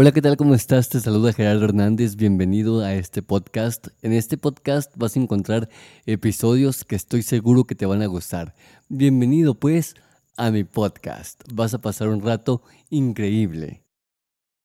Hola, ¿qué tal? ¿Cómo estás? Te saluda Gerardo Hernández. Bienvenido a este podcast. En este podcast vas a encontrar episodios que estoy seguro que te van a gustar. Bienvenido pues a mi podcast. Vas a pasar un rato increíble.